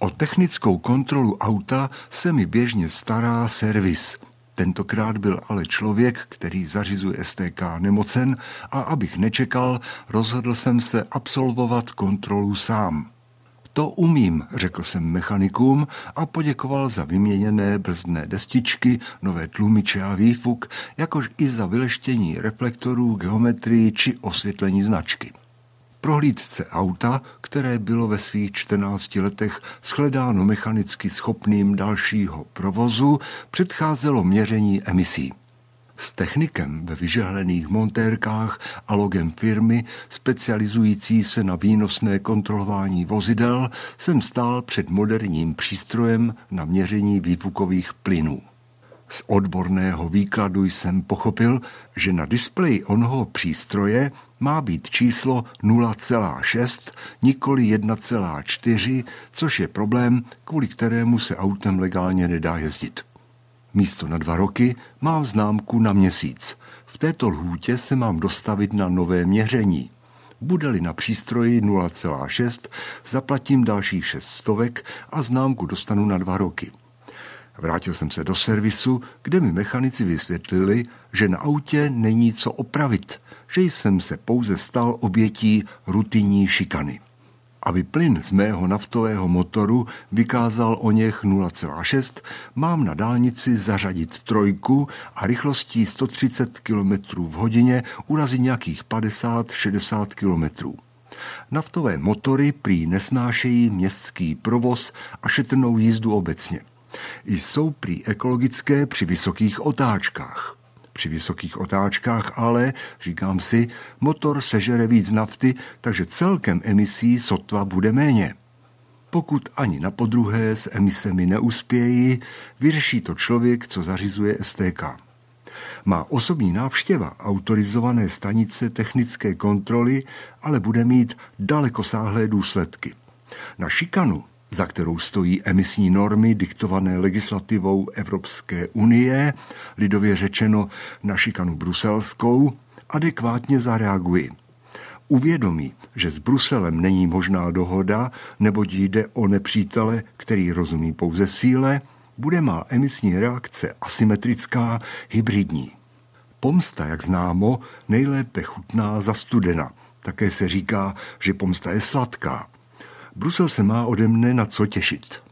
O technickou kontrolu auta se mi běžně stará servis. Tentokrát byl ale člověk, který zařizuje STK nemocen a abych nečekal, rozhodl jsem se absolvovat kontrolu sám. To umím, řekl jsem mechanikům a poděkoval za vyměněné brzdné destičky, nové tlumiče a výfuk, jakož i za vyleštění reflektorů, geometrii či osvětlení značky prohlídce auta, které bylo ve svých 14 letech shledáno mechanicky schopným dalšího provozu, předcházelo měření emisí. S technikem ve vyžehlených montérkách a logem firmy specializující se na výnosné kontrolování vozidel jsem stál před moderním přístrojem na měření výfukových plynů. Z odborného výkladu jsem pochopil, že na displeji onoho přístroje má být číslo 0,6, nikoli 1,4, což je problém, kvůli kterému se autem legálně nedá jezdit. Místo na dva roky mám známku na měsíc. V této lhůtě se mám dostavit na nové měření. Bude-li na přístroji 0,6, zaplatím dalších 6 stovek a známku dostanu na dva roky. Vrátil jsem se do servisu, kde mi mechanici vysvětlili, že na autě není co opravit, že jsem se pouze stal obětí rutinní šikany. Aby plyn z mého naftového motoru vykázal o něch 0,6, mám na dálnici zařadit trojku a rychlostí 130 km v hodině urazit nějakých 50-60 km. Naftové motory prý nesnášejí městský provoz a šetrnou jízdu obecně jsou prý ekologické při vysokých otáčkách. Při vysokých otáčkách ale, říkám si, motor sežere víc nafty, takže celkem emisí sotva bude méně. Pokud ani na podruhé s emisemi neuspějí, vyřeší to člověk, co zařizuje STK. Má osobní návštěva autorizované stanice technické kontroly ale bude mít dalekosáhlé důsledky. Na šikanu za kterou stojí emisní normy diktované legislativou Evropské unie, lidově řečeno na šikanu bruselskou, adekvátně zareagují. Uvědomí, že s Bruselem není možná dohoda, neboť jde o nepřítele, který rozumí pouze síle, bude má emisní reakce asymetrická, hybridní. Pomsta, jak známo, nejlépe chutná za studena. Také se říká, že pomsta je sladká. Brusel se má ode mne na co těšit.